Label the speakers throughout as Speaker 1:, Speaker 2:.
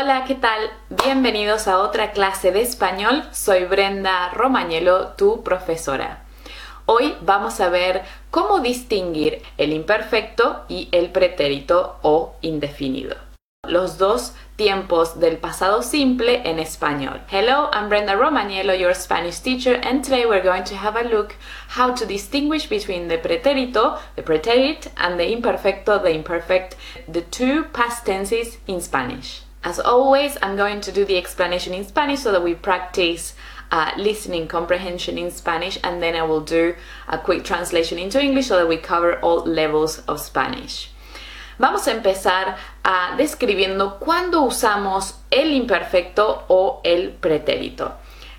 Speaker 1: Hola, ¿qué tal? Bienvenidos a otra clase de español. Soy Brenda Romagnolo, tu profesora. Hoy vamos a ver cómo distinguir el imperfecto y el pretérito o indefinido. Los dos tiempos del pasado simple en español. Hello, I'm Brenda Romagnolo, your Spanish teacher, and today we're going to have a look how to distinguish between the pretérito, the preterite, and the imperfecto, the imperfect, the two past tenses in Spanish. As always, I'm going to do the explanation in Spanish so that we practice uh, listening comprehension in Spanish, and then I will do a quick translation into English so that we cover all levels of Spanish. Vamos a empezar a describiendo cuándo usamos el imperfecto o el pretérito.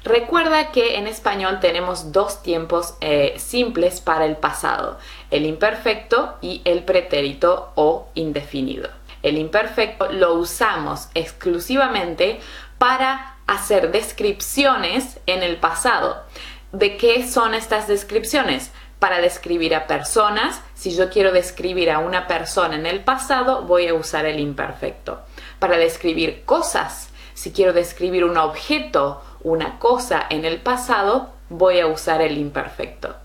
Speaker 1: Recuerda que en español tenemos dos tiempos eh, simples para el pasado, el imperfecto y el pretérito o indefinido. El imperfecto lo usamos exclusivamente para hacer descripciones en el pasado. ¿De qué son estas descripciones? para describir a personas. Si yo quiero describir a una persona en el pasado, voy a usar el imperfecto. Para describir cosas, si quiero describir un objeto, una cosa en el pasado, voy a usar el imperfecto.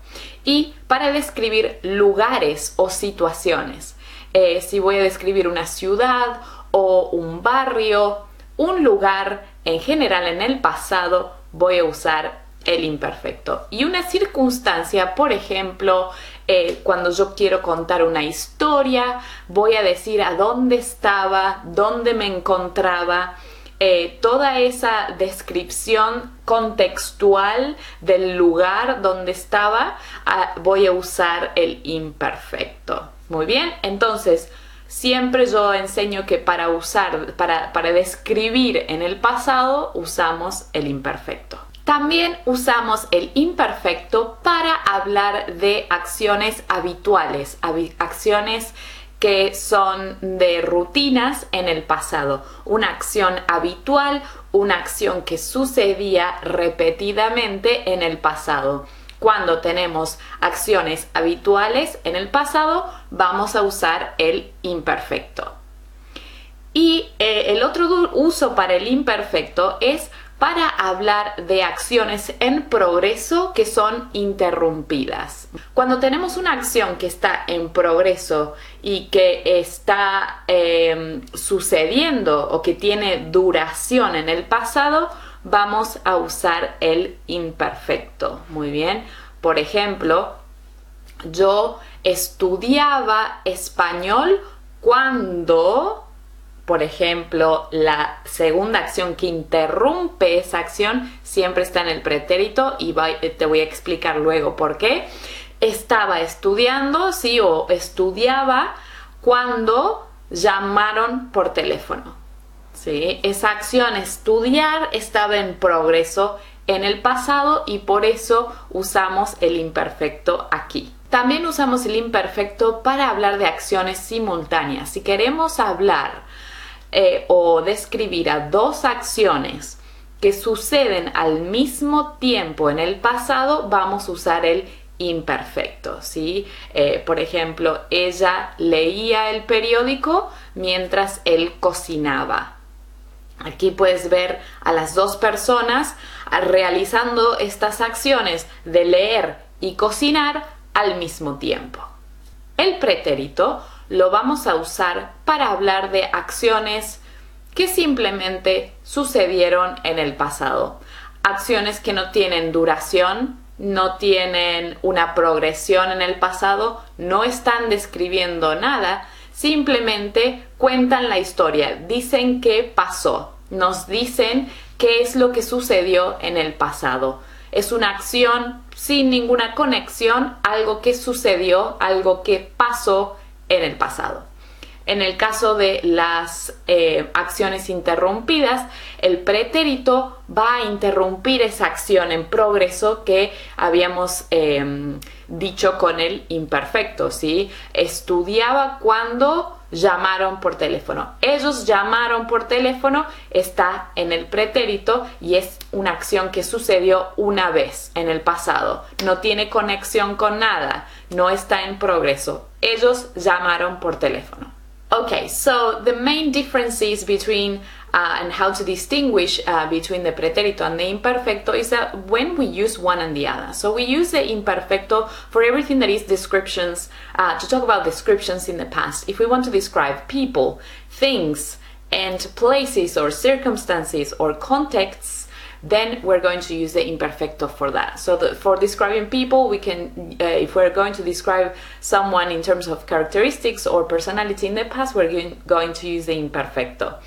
Speaker 1: Y para describir lugares o situaciones, eh, si voy a describir una ciudad o un barrio, un lugar en general en el pasado, voy a usar el imperfecto. Y una circunstancia, por ejemplo, eh, cuando yo quiero contar una historia, voy a decir a dónde estaba, dónde me encontraba. Eh, toda esa descripción contextual del lugar donde estaba, ah, voy a usar el imperfecto. Muy bien, entonces siempre yo enseño que para usar, para, para describir en el pasado, usamos el imperfecto. También usamos el imperfecto para hablar de acciones habituales, acciones que son de rutinas en el pasado. Una acción habitual, una acción que sucedía repetidamente en el pasado. Cuando tenemos acciones habituales en el pasado, vamos a usar el imperfecto. Y eh, el otro uso para el imperfecto es para hablar de acciones en progreso que son interrumpidas. Cuando tenemos una acción que está en progreso y que está em, sucediendo o que tiene duración en el pasado, vamos a usar el imperfecto. Muy bien. Por ejemplo, yo estudiaba español cuando por ejemplo, la segunda acción que interrumpe esa acción siempre está en el pretérito y te voy a explicar luego por qué. Estaba estudiando, sí, o estudiaba cuando llamaron por teléfono. ¿Sí? Esa acción estudiar estaba en progreso en el pasado y por eso usamos el imperfecto aquí. También usamos el imperfecto para hablar de acciones simultáneas. Si queremos hablar eh, o describir a dos acciones que suceden al mismo tiempo en el pasado, vamos a usar el imperfecto, ¿sí? Eh, por ejemplo, ella leía el periódico mientras él cocinaba. Aquí puedes ver a las dos personas realizando estas acciones de leer y cocinar al mismo tiempo. El pretérito lo vamos a usar para hablar de acciones que simplemente sucedieron en el pasado. Acciones que no tienen duración, no tienen una progresión en el pasado, no están describiendo nada, simplemente cuentan la historia, dicen qué pasó, nos dicen qué es lo que sucedió en el pasado. Es una acción sin ninguna conexión, algo que sucedió, algo que pasó en el pasado. En el caso de las eh, acciones interrumpidas, el pretérito va a interrumpir esa acción en progreso que habíamos em, dicho con el imperfecto, ¿sí? Estudiaba cuando llamaron por teléfono. Ellos llamaron por teléfono, está en el pretérito y es una acción que sucedió una vez en el pasado. No tiene conexión con nada, no está en progreso. Ellos llamaron por teléfono. Okay, so the main differences between uh, and how to distinguish uh, between the preterito and the imperfecto is that when we use one and the other. So we use the imperfecto for everything that is descriptions, uh, to talk about descriptions in the past. If we want to describe people, things, and places or circumstances or contexts, then we're going to use the imperfecto for that. So the, for describing people, we can, uh, if we're going to describe someone in terms of characteristics or personality in the past, we're going to use the imperfecto.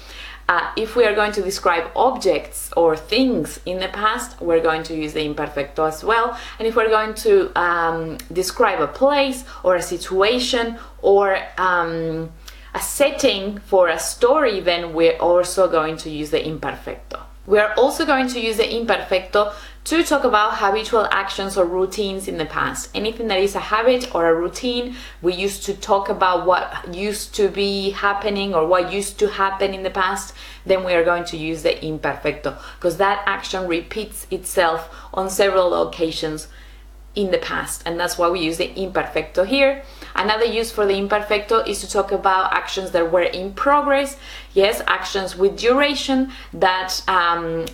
Speaker 1: Uh, if we are going to describe objects or things in the past, we're going to use the imperfecto as well. And if we're going to um, describe a place or a situation or um, a setting for a story, then we're also going to use the imperfecto. We are also going to use the imperfecto to talk about habitual actions or routines in the past. Anything that is a habit or a routine, we used to talk about what used to be happening or what used to happen in the past, then we are going to use the imperfecto because that action repeats itself on several occasions in the past, and that's why we use the imperfecto here. Another use for the imperfecto is to talk about actions that were in progress, yes, actions with duration that um,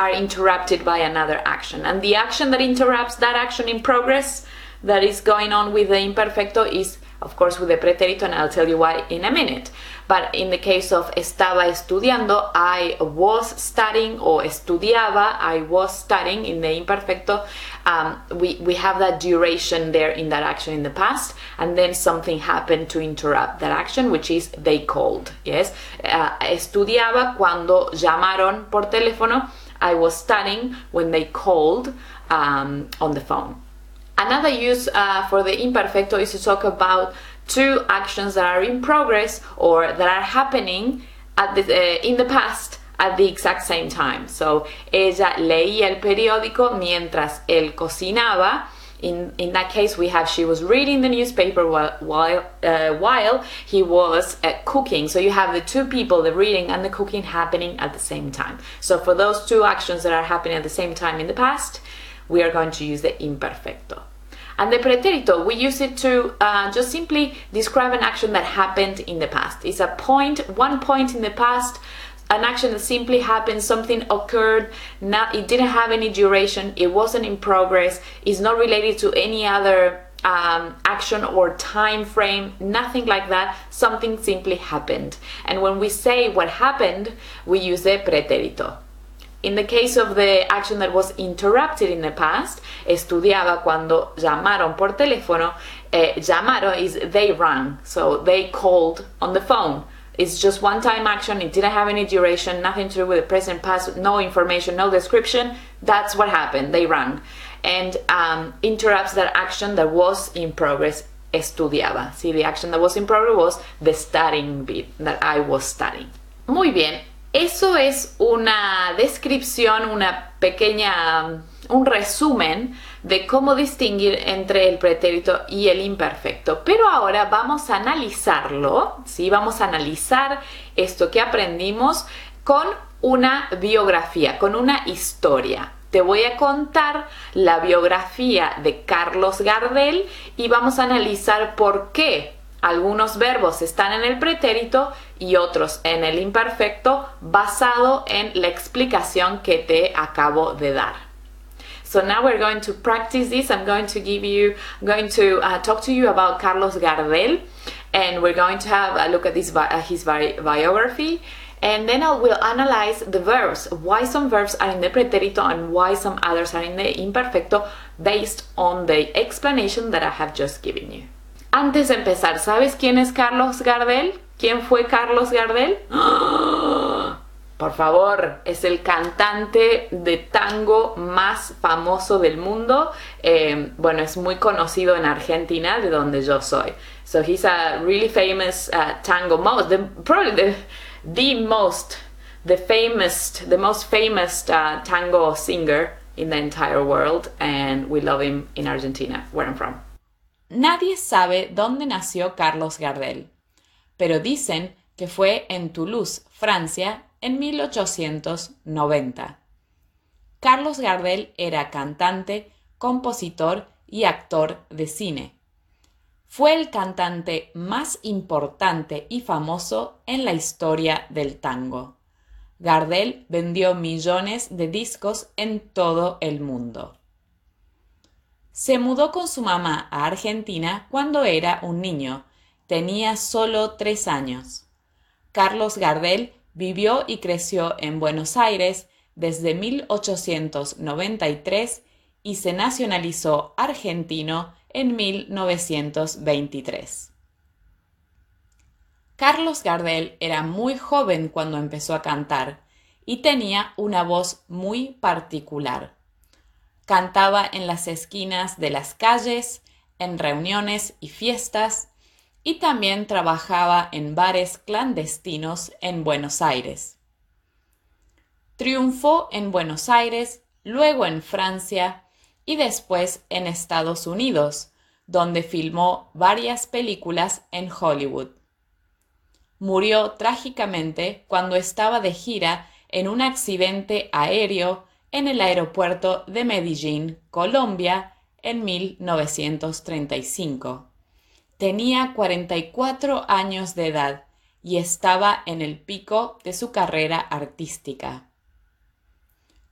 Speaker 1: are interrupted by another action. And the action that interrupts that action in progress that is going on with the imperfecto is of course with the pretérito and I'll tell you why in a minute. But in the case of estaba estudiando, I was studying or estudiaba, I was studying in the imperfecto. Um, we, we have that duration there in that action in the past and then something happened to interrupt that action which is they called, yes. Uh, estudiaba cuando llamaron por teléfono, I was studying when they called um, on the phone. Another use uh, for the imperfecto is to talk about two actions that are in progress or that are happening at the, uh, in the past at the exact same time. So, ella leía el periódico mientras él cocinaba. In, in that case, we have she was reading the newspaper while while, uh, while he was uh, cooking. So you have the two people, the reading and the cooking, happening at the same time. So for those two actions that are happening at the same time in the past, we are going to use the imperfecto. And the pretérito, we use it to uh, just simply describe an action that happened in the past. It's a point, one point in the past, an action that simply happened, something occurred, not, it didn't have any duration, it wasn't in progress, it's not related to any other um, action or time frame, nothing like that. Something simply happened. And when we say what happened, we use the pretérito. In the case of the action that was interrupted in the past, estudiaba cuando llamaron por teléfono. Eh, llamaron is they rang, so they called on the phone. It's just one time action, it didn't have any duration, nothing to do with the present past, no information, no description. That's what happened, they rang. And um, interrupts that action that was in progress, estudiaba. See, the action that was in progress was the studying bit that I was studying. Muy bien, Eso es una descripción, una pequeña, un resumen de cómo distinguir entre el pretérito y el imperfecto. Pero ahora vamos a analizarlo, ¿sí? Vamos a analizar esto que aprendimos con una biografía, con una historia. Te voy a contar la biografía de Carlos Gardel y vamos a analizar por qué algunos verbos están en el pretérito y otros en el imperfecto basado en la explicación que te acabo de dar. So now we're going to practice this. I'm going to give you, I'm going to uh, talk to you about Carlos Gardel, and we're going to have a look at this uh, his biography, and then I will analyze the verbs, why some verbs are in the pretérito and why some others are in the imperfecto, based on the explanation that I have just given you. Antes de empezar, ¿sabes quién es Carlos Gardel? ¿Quién fue Carlos Gardel? Por favor, es el cantante de tango más famoso del mundo. Eh, bueno, es muy conocido en Argentina, de donde yo soy. So he's a really famous uh, tango, most, the, probably the, the most, the famous, the most famous uh, tango singer in the entire world, and we love him in Argentina, where I'm from. Nadie sabe dónde nació Carlos Gardel, pero dicen que fue en Toulouse, Francia, en 1890. Carlos Gardel era cantante, compositor y actor de cine. Fue el cantante más importante y famoso en la historia del tango. Gardel vendió millones de discos en todo el mundo. Se mudó con su mamá a Argentina cuando era un niño. Tenía solo tres años. Carlos Gardel vivió y creció en Buenos Aires desde 1893 y se nacionalizó argentino en 1923. Carlos Gardel era muy joven cuando empezó a cantar y tenía una voz muy particular. Cantaba en las esquinas de las calles, en reuniones y fiestas, y también trabajaba en bares clandestinos en Buenos Aires. Triunfó en Buenos Aires, luego en Francia y después en Estados Unidos, donde filmó varias películas en Hollywood. Murió trágicamente cuando estaba de gira en un accidente aéreo en el aeropuerto de Medellín, Colombia, en 1935. Tenía 44 años de edad y estaba en el pico de su carrera artística.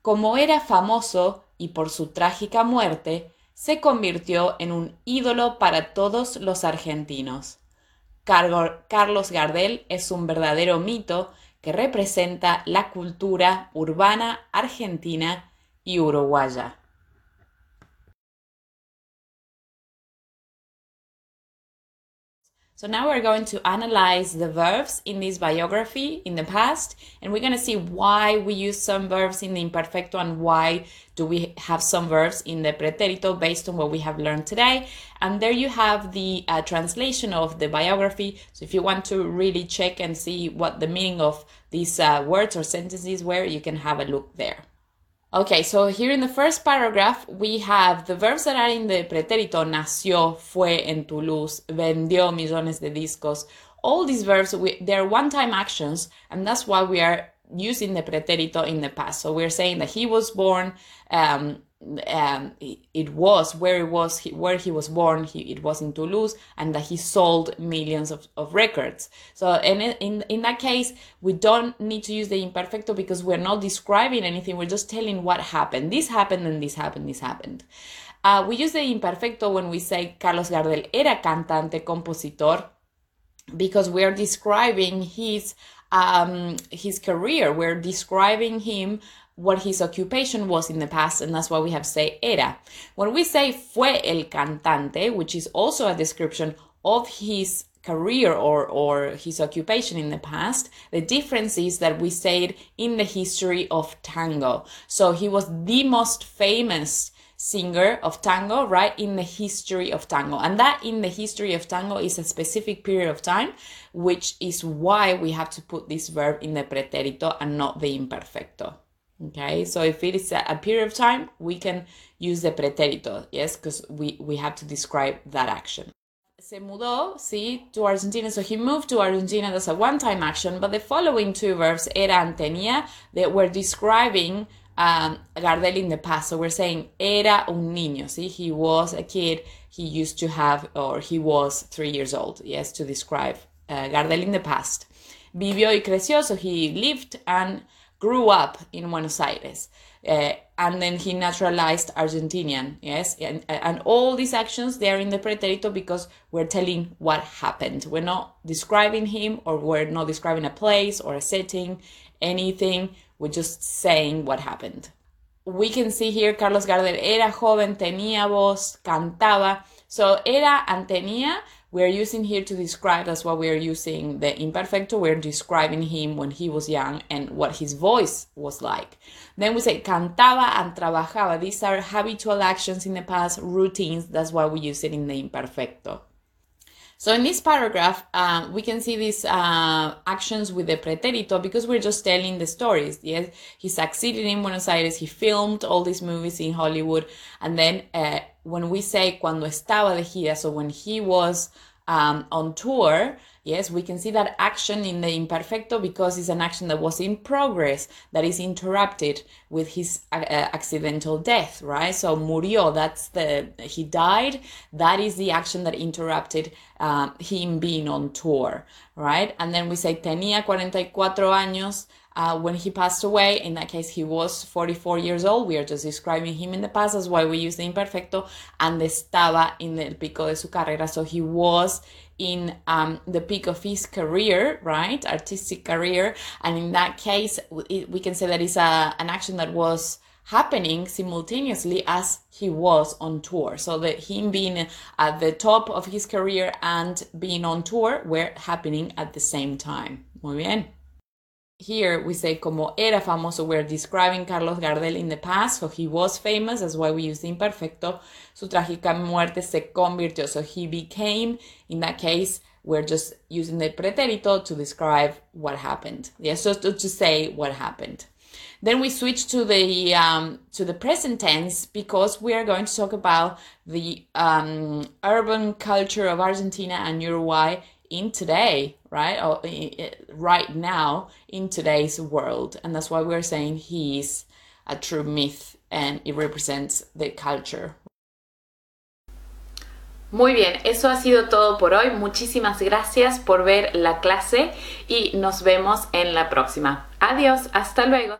Speaker 1: Como era famoso y por su trágica muerte, se convirtió en un ídolo para todos los argentinos. Carlos Gardel es un verdadero mito que representa la cultura urbana argentina y uruguaya. So now we're going to analyze the verbs in this biography in the past, and we're going to see why we use some verbs in the imperfecto and why do we have some verbs in the preterito based on what we have learned today. And there you have the uh, translation of the biography. So if you want to really check and see what the meaning of these uh, words or sentences were, you can have a look there. Okay, so here in the first paragraph, we have the verbs that are in the pretérito nació, fue en Toulouse, vendió millones de discos. All these verbs, we, they're one-time actions, and that's why we are using the pretérito in the past. So we're saying that he was born, um, um, it was where it was where he was born he, it was in toulouse and that he sold millions of, of records. So in, in in that case we don't need to use the imperfecto because we're not describing anything we're just telling what happened. This happened and this happened this happened. Uh, we use the imperfecto when we say carlos gardel era cantante compositor because we're describing his um, his career. We're describing him what his occupation was in the past, and that's why we have say era. When we say fue el cantante, which is also a description of his career or, or his occupation in the past, the difference is that we say it in the history of tango. So he was the most famous singer of tango, right, in the history of tango. And that in the history of tango is a specific period of time, which is why we have to put this verb in the preterito and not the imperfecto. Okay, so if it is a, period of time, we can use the pretérito, yes, because we, we have to describe that action. Se mudó, sí, to Argentina. So he moved to Argentina. That's a one-time action. But the following two verbs, era and tenía, they were describing um, Gardel in the past. So we're saying era un niño. See, he was a kid. He used to have, or he was three years old. Yes, to describe uh, Gardel in the past. Vivió y creció. So he lived and grew up in Buenos Aires. Uh, and then he naturalized Argentinian, yes, and, and all these actions they are in the preterito because we're telling what happened. We're not describing him or we're not describing a place or a setting, anything. We're just saying what happened. We can see here Carlos Gardel era joven, tenía voz, cantaba. So era and tenía we're using here to describe that's why we're using the imperfecto. We're describing him when he was young and what his voice was like. Then we say cantaba and trabajaba. These are habitual actions in the past routines. That's why we use it in the imperfecto so in this paragraph, uh, we can see these uh, actions with the pretérito because we're just telling the stories. Yes, he succeeded in Buenos Aires. He filmed all these movies in Hollywood, and then uh, when we say cuando estaba de gira, so when he was um, on tour, yes, we can see that action in the imperfecto because it's an action that was in progress that is interrupted with his uh, uh, accidental death, right? So murió, that's the, he died. That is the action that interrupted um, him being on tour, right? And then we say tenía 44 años. Uh, when he passed away. In that case, he was 44 years old. We are just describing him in the past. That's why we use the imperfecto. And estaba in el pico de su carrera. So he was in um, the peak of his career, right? Artistic career. And in that case, we can say that it's a, an action that was happening simultaneously as he was on tour. So that him being at the top of his career and being on tour were happening at the same time. Muy bien. Here we say como era famoso, we're describing Carlos Gardel in the past, so he was famous, that's why we use the imperfecto. Su trágica muerte se convirtió, so he became, in that case, we're just using the pretérito to describe what happened. Yes, just to, to say what happened. Then we switch to the um, to the present tense because we are going to talk about the um, urban culture of Argentina and Uruguay in today, right? Or right now in today's world. And that's why we're saying he's a true myth and it represents the culture. Muy bien, eso ha sido todo por hoy. Muchísimas gracias por ver la clase y nos vemos en la próxima. Adiós, hasta luego.